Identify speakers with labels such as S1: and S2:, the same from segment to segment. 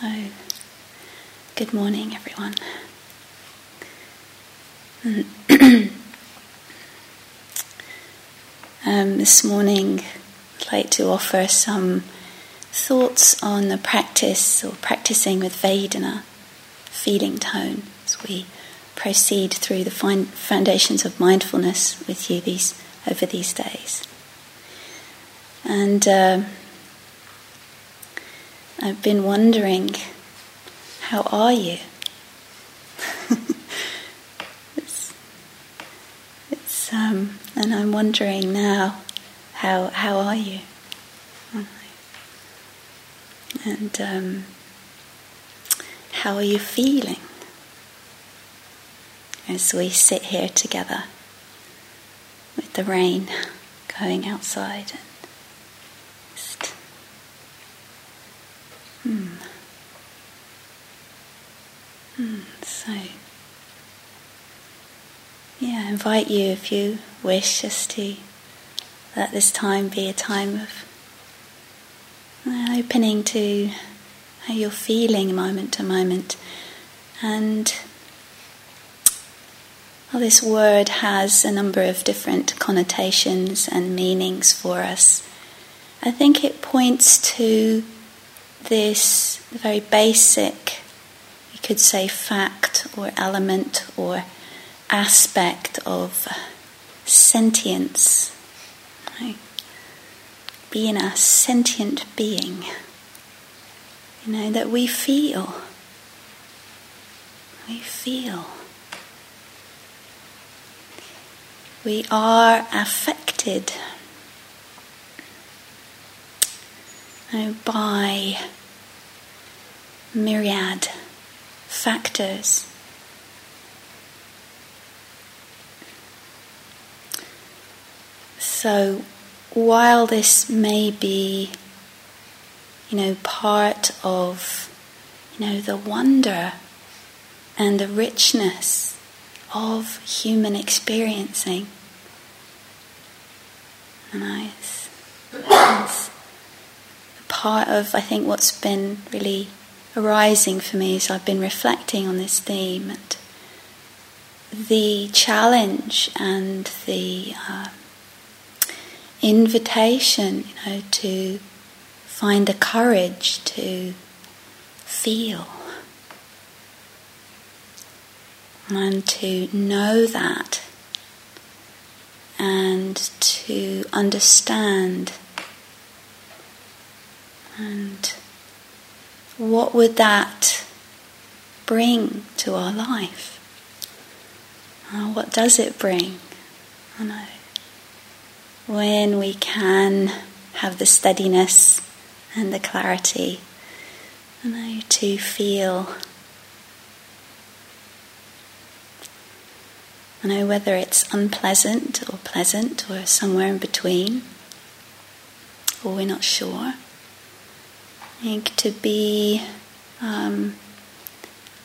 S1: So, good morning, everyone. um, this morning, I'd like to offer some thoughts on the practice or practicing with Vedana, feeling tone, as we proceed through the foundations of mindfulness with you these over these days. And uh, I've been wondering, how are you? it's, it's, um, and I'm wondering now, how how are you? And um, how are you feeling as we sit here together with the rain going outside? Hmm. Hmm. So, yeah, I invite you if you wish just to let this time be a time of uh, opening to how you're feeling moment to moment. And well, this word has a number of different connotations and meanings for us. I think it points to this very basic, you could say, fact or element or aspect of sentience. Right? Being a sentient being. You know, that we feel. We feel. We are affected by myriad factors. So while this may be, you know, part of, you know, the wonder and the richness of human experiencing, it's, it's part of, I think, what's been really arising for me as I've been reflecting on this theme. And the challenge and the uh, invitation, you know, to find the courage to feel and to know that and to understand and what would that bring to our life? Uh, what does it bring? I know. When we can have the steadiness and the clarity, I know, to feel. I know whether it's unpleasant or pleasant or somewhere in between, or we're not sure to be um,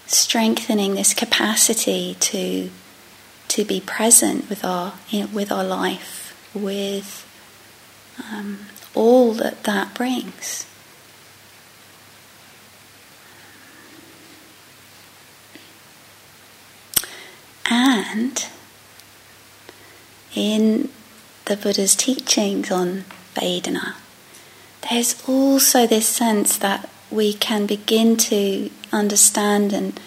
S1: strengthening this capacity to to be present with our with our life, with um, all that that brings. And in the Buddha's teachings on Vedana, there's also this sense that we can begin to understand and,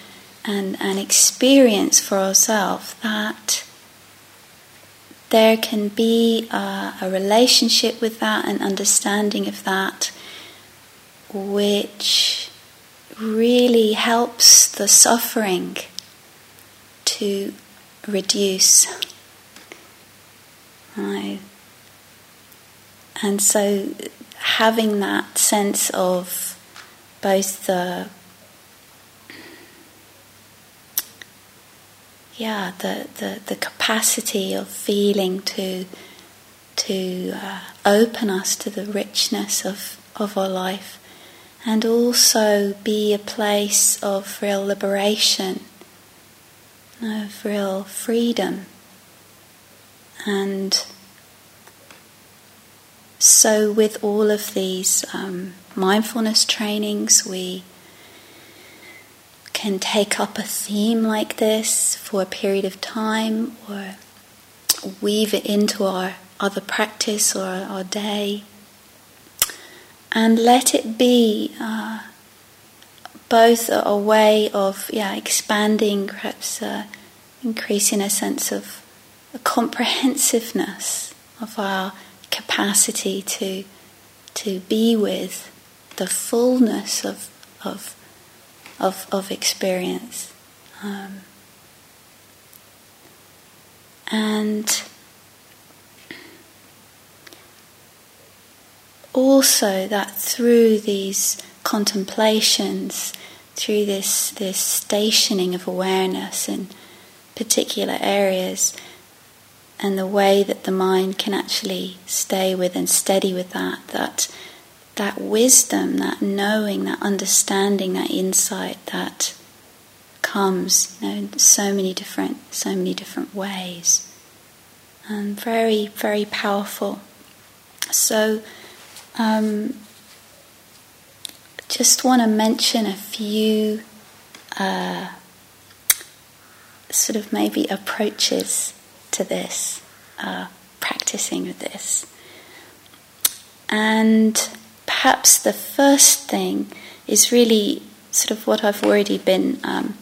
S1: and, and experience for ourselves that there can be a, a relationship with that, an understanding of that, which really helps the suffering to reduce. Right. And so having that sense of both the yeah the, the, the capacity of feeling to to uh, open us to the richness of, of our life and also be a place of real liberation of real freedom. And so, with all of these um, mindfulness trainings, we can take up a theme like this for a period of time or weave it into our other practice or our day and let it be uh, both a, way of yeah expanding perhaps uh, increasing a sense of a comprehensiveness of our capacity to to be with the fullness of of of, of experience. Um, and also that through these contemplations, through this, this stationing of awareness in particular areas, and the way that the mind can actually stay with and steady with that, that that wisdom, that knowing, that understanding, that insight that comes, you know, in so many different, so many different ways, and very, very powerful. So, um, just want to mention a few uh, sort of maybe approaches to this, uh, practicing with this, and perhaps the first thing is really sort of what I've already been um,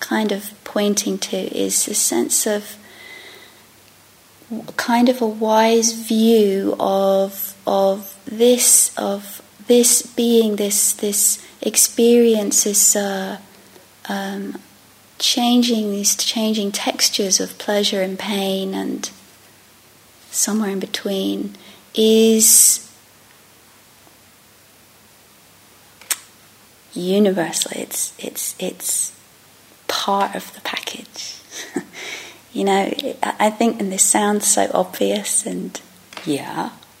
S1: kind of pointing to is a sense of kind of a wise view of of this of this being this this experience is uh, um, changing these changing textures of pleasure and pain and somewhere in between is universal. It's it's it's part of the package. you know, I think, and this sounds so obvious, and yeah,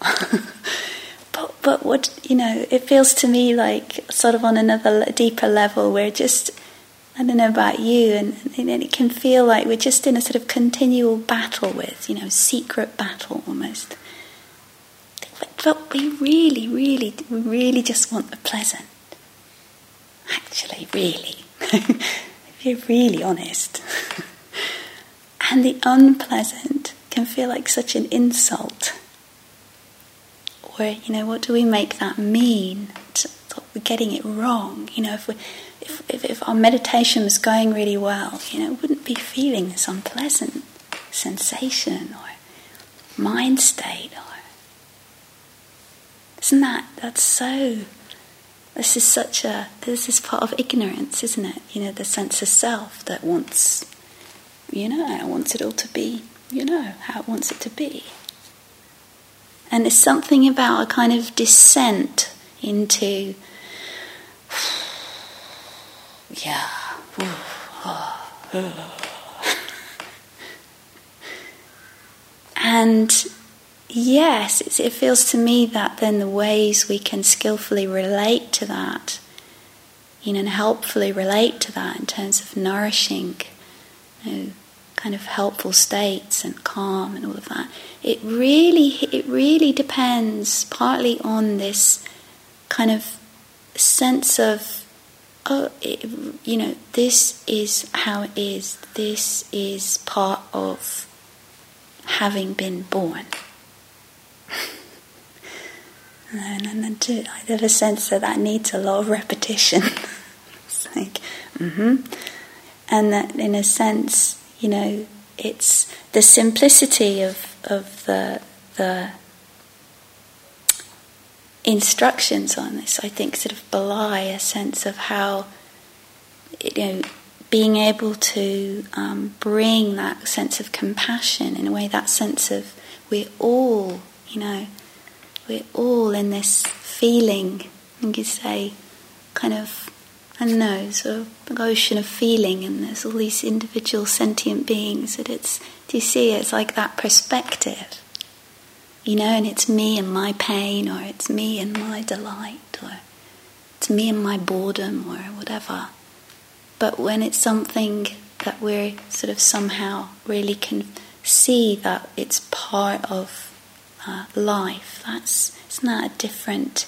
S1: but but what you know, it feels to me like sort of on another deeper level. We're just I don't know about you, and, and it can feel like we're just in a sort of continual battle with, you know, secret battle almost. But, we really, really, we really just want the pleasant actually, really, if you're really honest. and the unpleasant can feel like such an insult. Or, you know, what do we make that mean? We're getting it wrong. You know, if, we, if, if, if our meditation was going really well, you know, wouldn't be feeling this unpleasant sensation or mind state. Or, isn't that, that's so this is such a, this is part of ignorance, isn't it? You know, the sense of self that wants, you know, wants it all to be, you know, how it wants it to be. And there's something about a kind of descent into, yeah, and yes, it feels to me that then the ways we can skillfully relate to that, you know, and helpfully relate to that in terms of nourishing, you know, kind of helpful states and calm and all of that. It really, it really depends partly on this kind of sense of, oh, it, you know, this is how it is. This is part of having been born. And, and then to, I have a sense that that needs a lot of repetition. it's like, mm-hmm. And that in a sense, you know, it's the simplicity of, of the, the instructions on this, I think, sort of belie a sense of how, you know, being able to um, bring that sense of compassion, in a way, that sense of we're all, you know, we're all in this feeling, you could say, kind of, I don't know, sort of an ocean of feeling, and there's all these individual sentient beings. That it's, do you see? It's like that perspective, you know, and it's me and my pain, or it's me and my delight, or it's me and my boredom, or whatever. But when it's something that we're sort of somehow really can see that it's part of uh, life. That's isn't that a different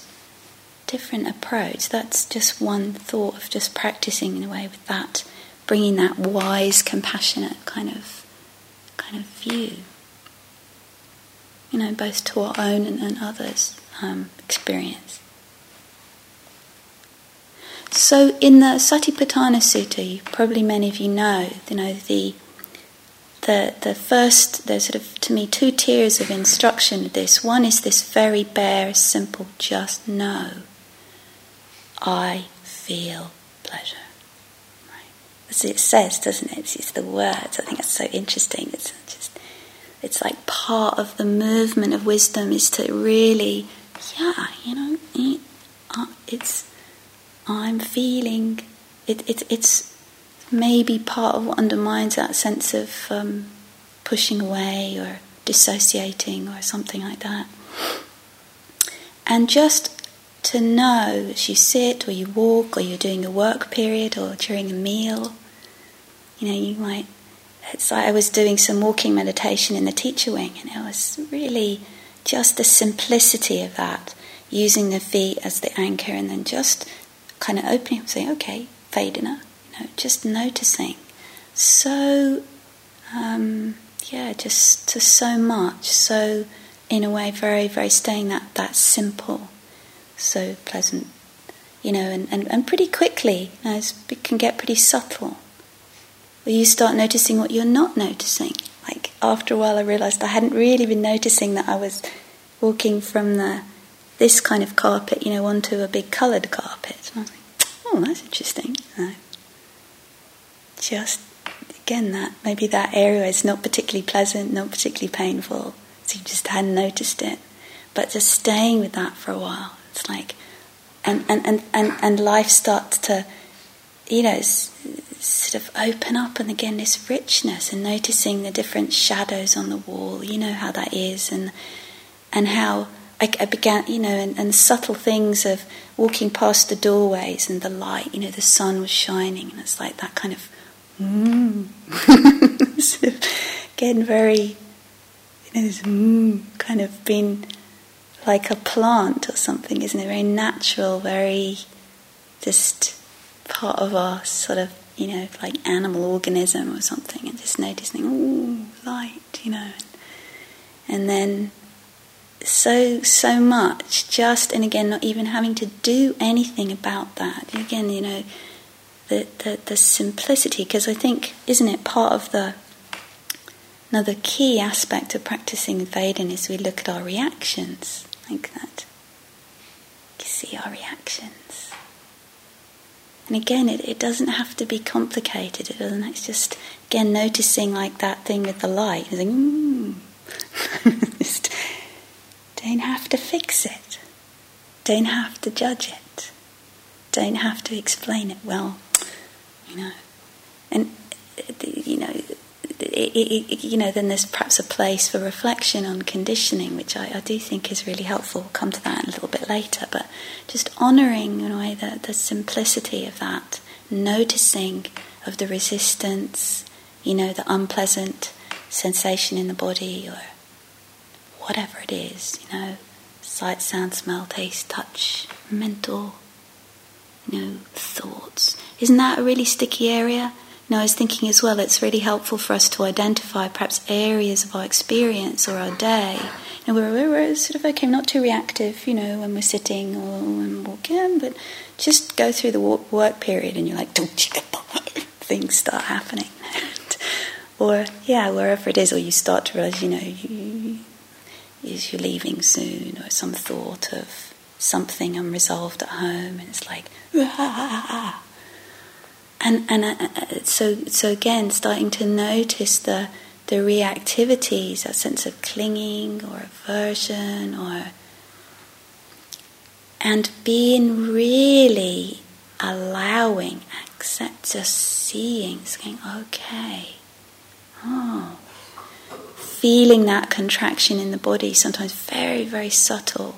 S1: different approach. That's just one thought of just practicing in a way with that, bringing that wise, compassionate kind of kind of view. You know, both to our own and, and others' um, experience. So, in the Satipatthana Sutta, probably many of you know, you know the the the first there's sort of to me two tiers of instruction of this. One is this very bare, simple, just know. I feel pleasure. Right. As it says, doesn't it? It's the words. I think it's so interesting. It's just it's like part of the movement of wisdom is to really, yeah, you know, uh, it's I'm feeling it, it it's maybe part of what undermines that sense of um, pushing away or dissociating or something like that. And just to know as you sit or you walk or you're doing a work period or during a meal, you know, you might. It's like I was doing some walking meditation in the teacher wing, and it was really just the simplicity of that, using the feet as the anchor, and then just kind of opening up, saying, "Okay, Vedana, you know, just noticing. So, um, yeah, just to so much. So, in a way, very, very staying that, that simple, so pleasant, you know, and, and, and pretty quickly, you know, it can get pretty subtle. You start noticing what you're not noticing. Like, after a while, I realized I hadn't really been noticing that I was walking from the this kind of carpet, you know, onto a big coloured carpet. And I was like, oh, that's interesting. You just again that maybe that area is not particularly pleasant, not particularly painful, so you just hadn't noticed it. But just staying with that for a while, it's like, and and and and, and life starts to, you know, sort of open up, and again this richness, and noticing the different shadows on the wall. You know how that is, and and how. I, I began, you know, and, and subtle things of walking past the doorways and the light, you know, the sun was shining, and it's like that kind of mm. getting very, you know, this mm, kind of being like a plant or something, isn't it? Very natural, very just part of our sort of, you know, like animal organism or something, and just noticing, ooh, light, you know. And then so, so much, just, and again, not even having to do anything about that. Again, you know, the, the, the simplicity, because I think, isn't it part of the another key aspect of practicing Vedana is we look at our reactions like that. You see our reactions. And again, it, it doesn't have to be complicated. It doesn't. It's just again noticing like that thing with the light. It's like, mm. just don't have to fix it. Don't have to judge it. Don't have to explain it. Well, you know, and you know, it, it, you know, then there's perhaps a place for reflection on conditioning, which I, I, do think is really helpful. We'll come to that a little bit later, but just honouring in a way the, the simplicity of that, noticing of the resistance, you know, the unpleasant sensation in the body or whatever it is, you know, sight, sound, smell, taste, touch, mental, you know, thoughts. Isn't that a really sticky area? Know, I was thinking as well, it's really helpful for us to identify perhaps areas of our experience or our day. And we're, we're sort of okay, not too reactive, you know, when we're sitting or when we're walking, but just go through the work period and you're like, things start happening. or, yeah, wherever it is, or you start to realize, you know, you, is you're leaving soon, or some thought of something unresolved at home, and it's like, ah, ah, ah, ah. And and uh, uh, so so again, starting to notice the the reactivities, that sense of clinging or aversion, or and being really allowing, accept, just seeing, saying, okay, oh, feeling that contraction in the body, sometimes very very subtle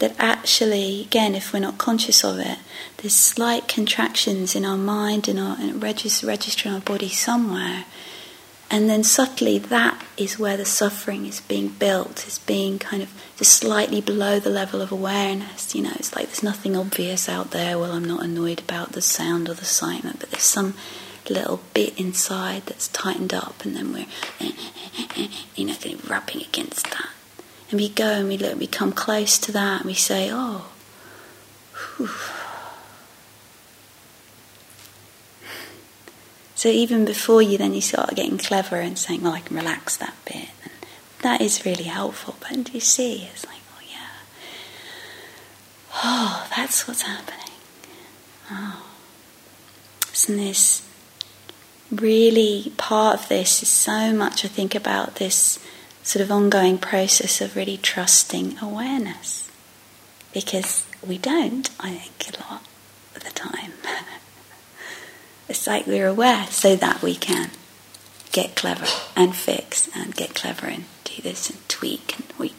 S1: that actually, again, if we're not conscious of it, there's slight contractions in our mind and our and register, register in our body somewhere And then subtly, that is where the suffering is being built, is being kind of just slightly below the level of awareness. You know, it's like there's nothing obvious out there. Well, I'm not annoyed about the sound or the sight, but there's some little bit inside that's tightened up, and then we're, you know, rubbing against that. And we go and we look, we come close to that, and we say, oh, whew. So even before you then you start getting clever and saying, "Oh, I can relax that bit," and that is really helpful. But do you see? It's like, oh yeah, oh, that's what's happening. Oh, isn't this really part of this? Is so much I think about this sort of ongoing process of really trusting awareness, because we don't, I think, a lot of the time. It's like we're aware so that we can get clever and fix and get clever and do this and tweak and we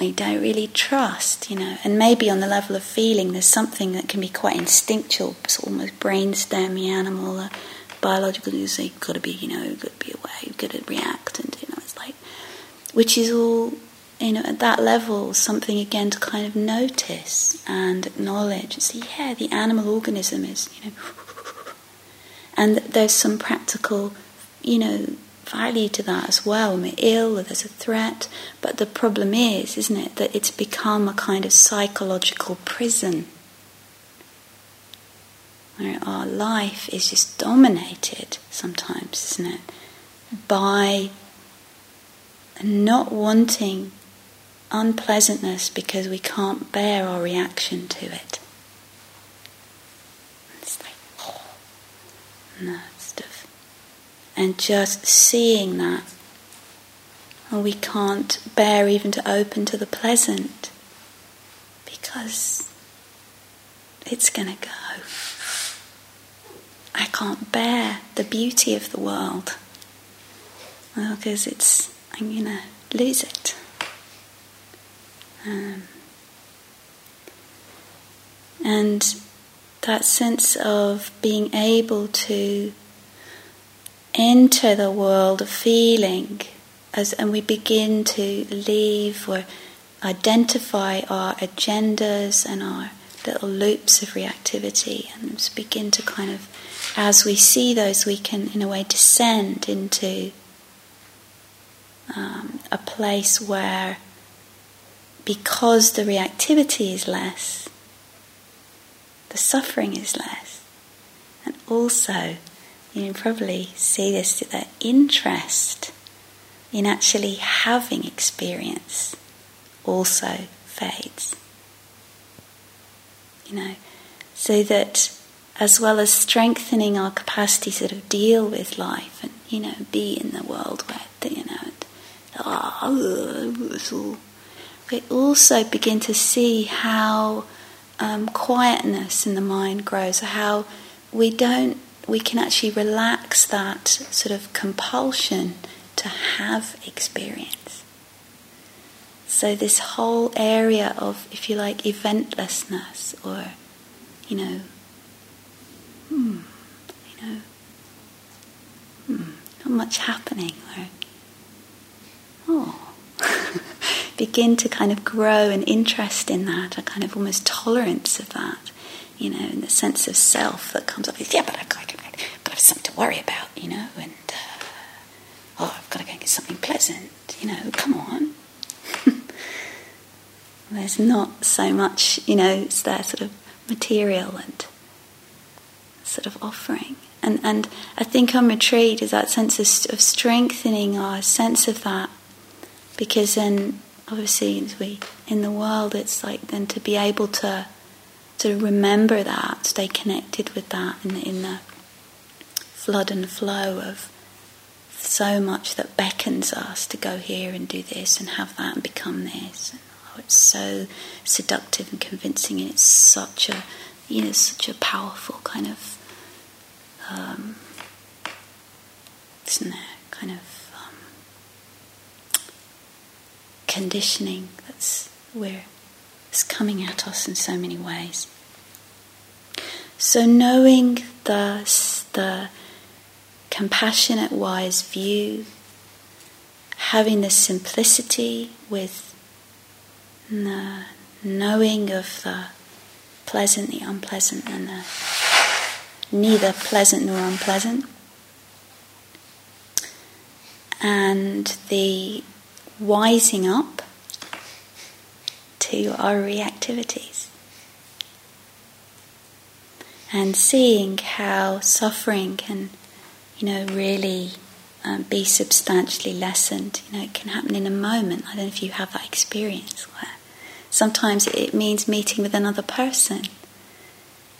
S1: we don't really trust, you know. And maybe on the level of feeling, there's something that can be quite instinctual, almost brainstemmy animal, uh, biological. You say, got to be, you know, got to be aware, got to react, and you know, it's like, which is all you know, at that level, something again to kind of notice and acknowledge and see, yeah, the animal organism is, you know, and there's some practical, you know, value to that as well. When we're ill or there's a threat, but the problem is, isn't it, that it's become a kind of psychological prison our life is just dominated sometimes, isn't it, by not wanting unpleasantness because we can't bear our reaction to it. It's like, oh, no, stuff. And just seeing that, or we can't bear even to open to the pleasant because it's going to go. I can't bear the beauty of the world because it's, I'm going to lose it. Um, and that sense of being able to enter the world of feeling as and we begin to leave or identify our agendas and our little loops of reactivity and begin to kind of as we see those we can in a way descend into um, a place where because the reactivity is less, the suffering is less. And also, you can probably see this that interest in actually having experience also fades. You know, so that as well as strengthening our capacity to sort of deal with life and, you know, be in the world where, you know, oh, it's we also begin to see how um, quietness in the mind grows, how we don't, we can actually relax that sort of compulsion to have experience. So, this whole area of, if you like, eventlessness, or, you know, hmm, you know, hmm, not much happening, or, oh, begin to kind of grow an interest in that, a kind of almost tolerance of that, you know, and the sense of self that comes up. Yeah, but I've got, but I've something to worry about, you know, and uh, oh, I've got to go and get something pleasant, you know. Come on. There's not so much, you know, it's there sort of material and sort of offering. And, and I think on retreat is that sense of, of strengthening our sense of that because then obviously as we in the world it's like then to be able to to remember that stay connected with that in the, in the flood and flow of so much that beckons us to go here and do this and have that and become this oh, it's so seductive and convincing and it's such a you know such a powerful kind of um, isn't there kind of conditioning that's where it's coming at us in so many ways. So knowing the the compassionate, wise view, having this simplicity with the knowing of the pleasant, the unpleasant, and the neither pleasant nor unpleasant, and the wising up to our reactivities and seeing how suffering can, you know, really um, be substantially lessened. You know, it can happen in a moment. I don't know if you have that experience where sometimes it means meeting with another person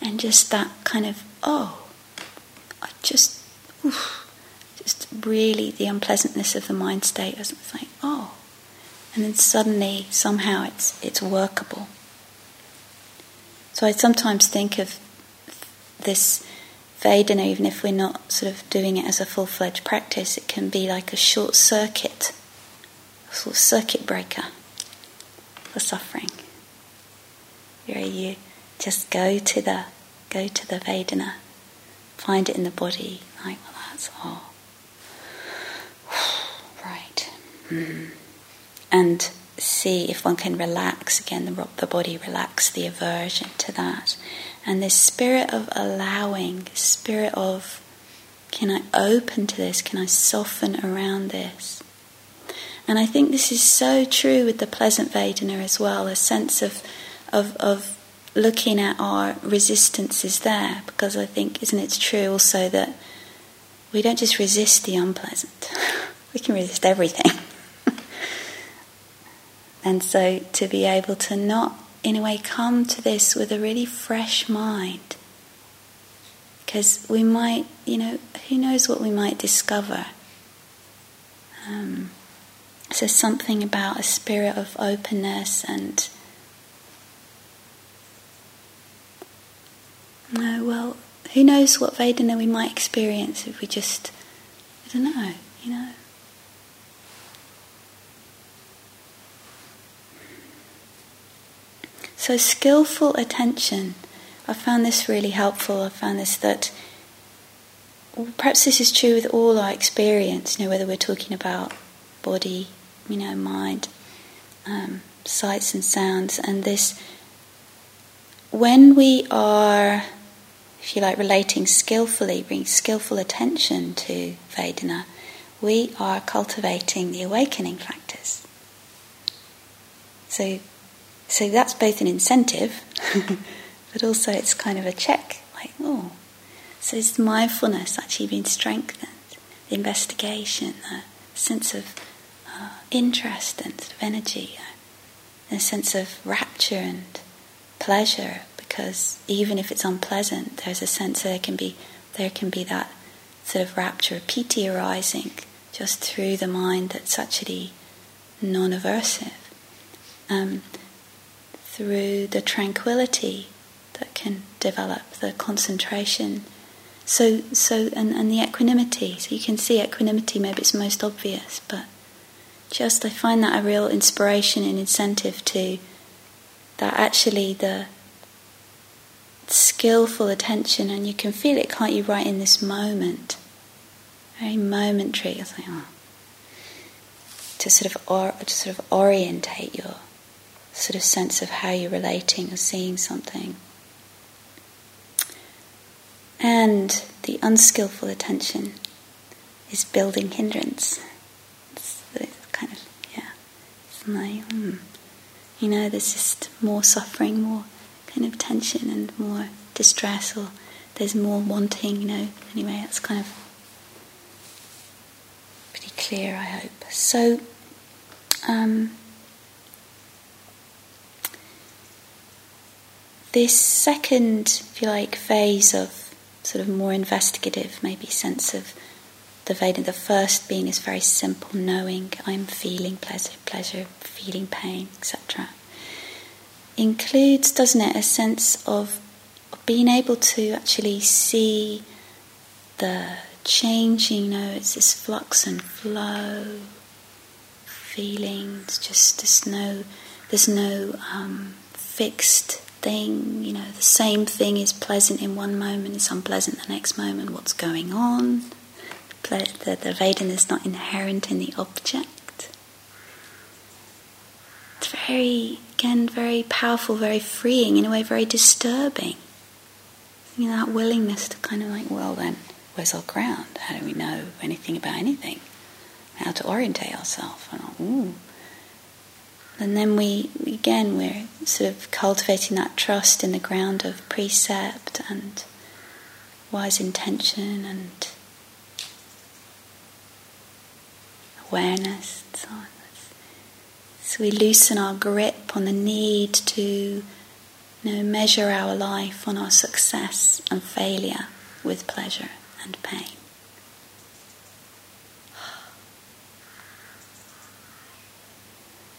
S1: and just that kind of, oh, I just, oof, just really the unpleasantness of the mind state. It's like, oh, and then suddenly somehow it's it's workable. So I sometimes think of this Vedana, even if we're not sort of doing it as a full fledged practice, it can be like a short circuit, a sort of circuit breaker for suffering. Where you just go to the go to the Vedana, find it in the body, like well that's all. right. Mm. And see if one can relax again the, the body relax the aversion to that and this spirit of allowing, spirit of can I open to this? Can I soften around this? And I think this is so true with the pleasant Vedana as well, a sense of, of, of looking at our resistances there, because I think, isn't it true also that we don't just resist the unpleasant, we can resist everything. and so to be able to not in a way, come to this with a really fresh mind. Because we might, you know, who knows what we might discover. Um, so, something about a spirit of openness and. No, well, who knows what Vedana we might experience if we just, I don't know, you know. So, skillful attention. I found this really helpful. I found this that perhaps this is true with all our experience, you know, whether we're talking about body, you know, mind, um, sights and sounds, and this when we are, if you like, relating skillfully, bring skillful attention to Vedana, we are cultivating the awakening factors. So so that's both an incentive, but also it's kind of a check, like, oh, so is mindfulness actually being strengthened? The investigation, the sense of interest and sort of energy, a sense of rapture and pleasure, because even if it's unpleasant, there's a sense that there can be there can be that sort of rapture, piti arising just through the mind that's actually non-aversive. Um, through the tranquility that can develop, the concentration. So, so and, and the equanimity. So you can see equanimity, maybe it's most obvious, but just I find that a real inspiration and incentive to that actually the skillful attention, and you can feel it, can't you, right in this moment? Very momentary. It's like, oh, to sort of or, to sort of orientate your sort of sense of how you're relating or seeing something. And the unskillful attention is building hindrance. It's kind of, yeah, like, mm, you know, there's just more suffering, more kind of tension, and more distress, or there's more wanting, you know. Anyway, that's kind of pretty clear, I hope. So, um, This second, if you like, phase of sort of more investigative, maybe sense of the Veda, the first being is very simple knowing I'm feeling pleasure, pleasure, feeling pain, etc. Includes, doesn't it, a sense of being able to actually see the changing, you know, it's this flux and flow, feelings, just there's no, there's no um, fixed thing, you know, the same thing is pleasant in one moment, it's unpleasant the next moment, what's going on? The, the Vedana is not inherent in the object. It's very, again, very powerful, very freeing, in a way, very disturbing. You know, that willingness to kind of like, well, then, where's our ground? How do we know anything about anything? How to orientate ourselves? And, and then we, again, we're sort of cultivating that trust in the ground of precept and wise intention and awareness so. So we loosen our grip on the need to you know, measure our life on our success and failure with pleasure and pain.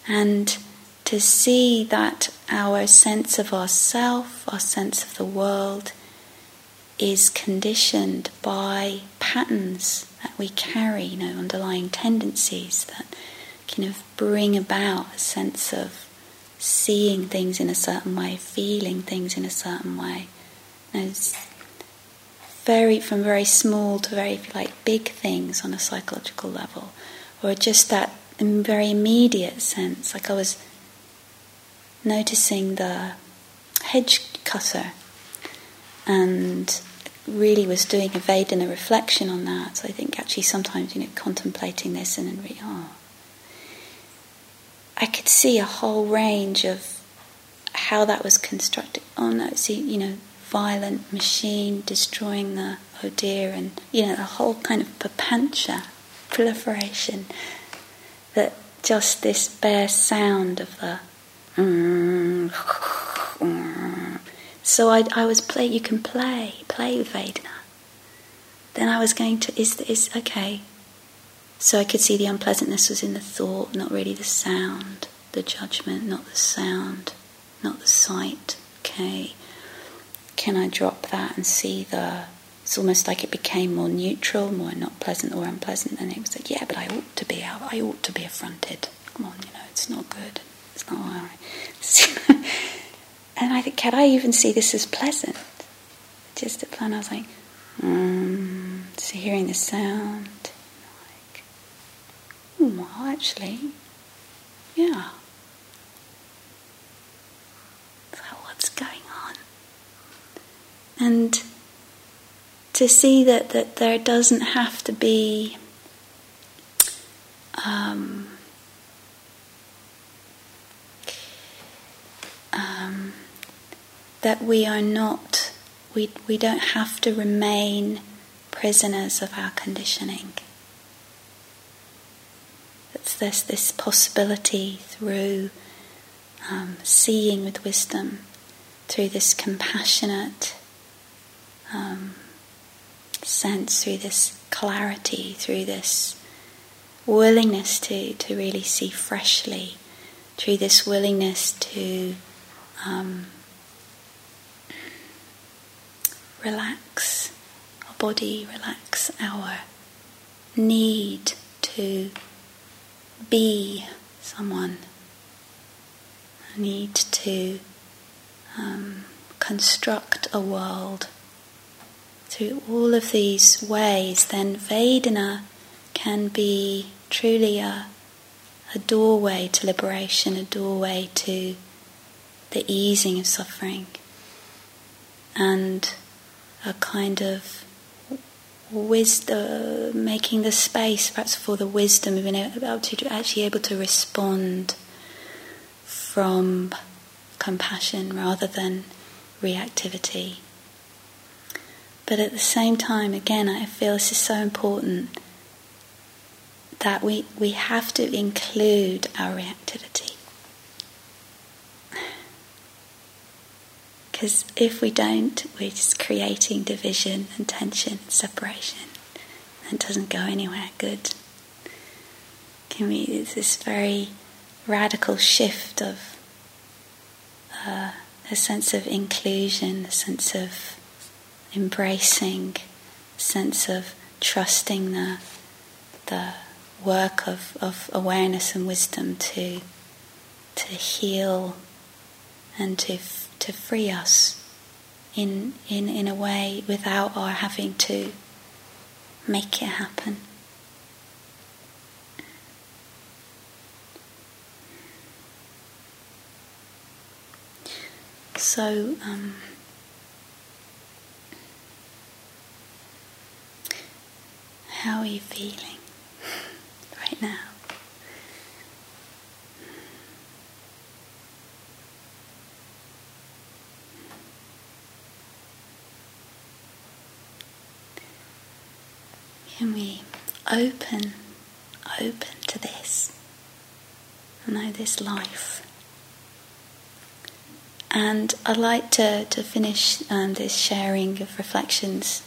S1: And to see that our sense of ourself, our sense of the world, is conditioned by patterns that we carry, you know, underlying tendencies that kind of bring about a sense of seeing things in a certain way, feeling things in a certain way. Know, very from very small to very like big things on a psychological level, or just that very immediate sense. Like I was noticing the hedge cutter and really was doing a Vedana reflection on that. So I think actually sometimes, you know, contemplating this and then really, oh, I could see a whole range of how that was constructed. Oh no, see, you know, violent machine destroying the oh dear, and you know, the whole kind of papancha proliferation that just this bare sound of the. Mm, so I, I was play. You can play, play with Vedana. Then I was going to is is okay. So I could see the unpleasantness was in the thought, not really the sound, the judgment, not the sound, not the sight. Okay, can I drop that and see the? It's almost like it became more neutral, more not pleasant or unpleasant, and it was like, yeah, but I ought to be. I ought to be affronted. Come on, you know, it's not good. It's not all right. And I think, can I even see this as pleasant? Just a plan. I was like, mm, so hearing the sound, like, hmm, well, actually, yeah. So what's going on? And to see that, that there doesn't have to be um, that we are not, we, we don't have to remain prisoners of our conditioning. That there's this possibility through um, seeing with wisdom, through this compassionate um, sense, through this clarity, through this willingness to, to really see freshly, through this willingness to um, relax our body, relax our need to be someone, a need to um, construct a world. Through all of these ways, then Vedana can be truly a, a doorway to liberation, a doorway to the easing of suffering. And a kind of wisdom, making the space perhaps for the wisdom of being able to actually able to respond from compassion rather than reactivity. But at the same time, again, I feel this is so important that we, we have to include our reactivity. Because if we don't, we're just creating division and tension, and separation, and it doesn't go anywhere good. Can we? It's this very radical shift of uh, a sense of inclusion, a sense of embracing, a sense of trusting the the work of, of awareness and wisdom to to heal and to to free us in, in, in a way without our having to make it happen. So, um, how are you feeling right now? Can we open, open to this? and know this life. And I'd like to, to finish um, this sharing of reflections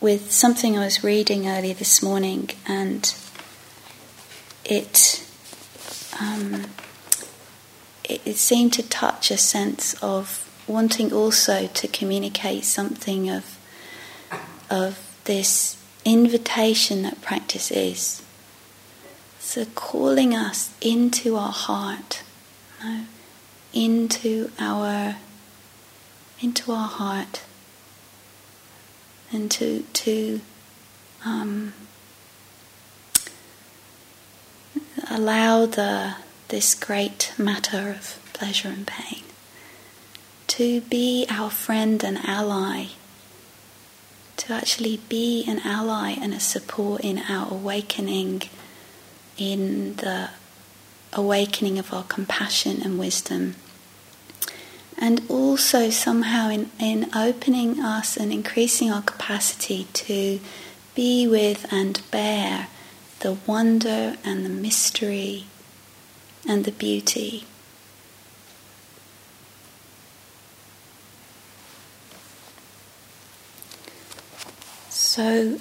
S1: with something I was reading earlier this morning, and it, um, it, it seemed to touch a sense of wanting also to communicate something of of this invitation that practice is. So calling us into our heart, you know, into our into our heart, and to to um, allow the this great matter of pleasure and pain to be our friend and ally to actually be an ally and a support in our awakening, in the awakening of our compassion and wisdom. And also, somehow, in, in opening us and increasing our capacity to be with and bear the wonder and the mystery and the beauty So,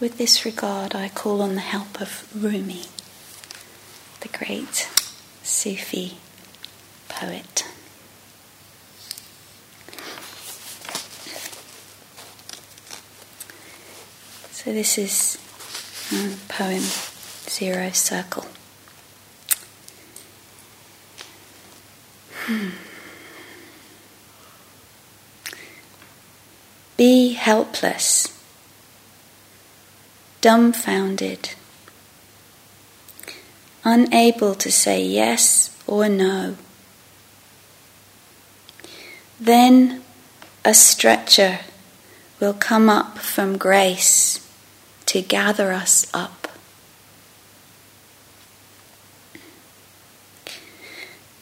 S1: with this regard, I call on the help of Rumi, the great Sufi poet. So, this is um, poem Zero Circle. Hmm. Be helpless, dumbfounded, unable to say yes or no. Then a stretcher will come up from grace to gather us up.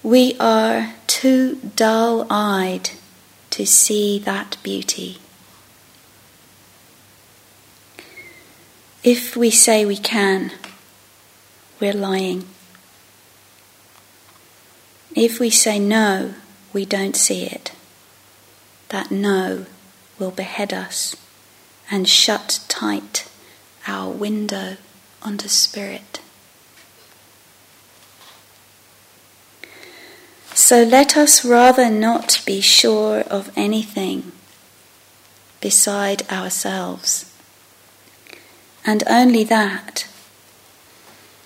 S1: We are too dull eyed to see that beauty. If we say we can, we're lying. If we say no, we don't see it. That no will behead us and shut tight our window onto spirit. So let us rather not be sure of anything beside ourselves and only that.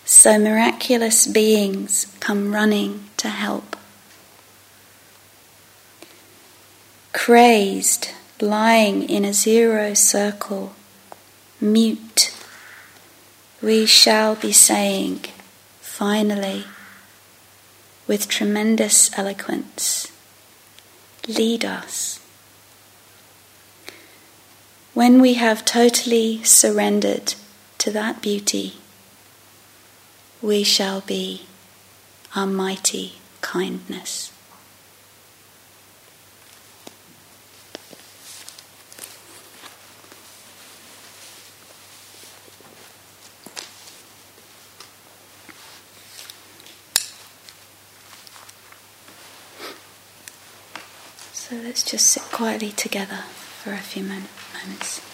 S1: So miraculous beings come running to help. Crazed, lying in a zero circle, mute, we shall be saying, finally, with tremendous eloquence, lead us. When we have totally surrendered to that beauty, we shall be our mighty kindness. So let's just sit quietly together for a few moments moments.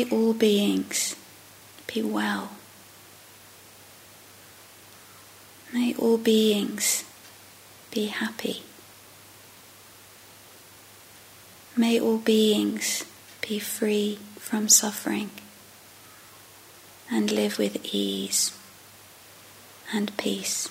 S1: May all beings be well. May all beings be happy. May all beings be free from suffering and live with ease and peace.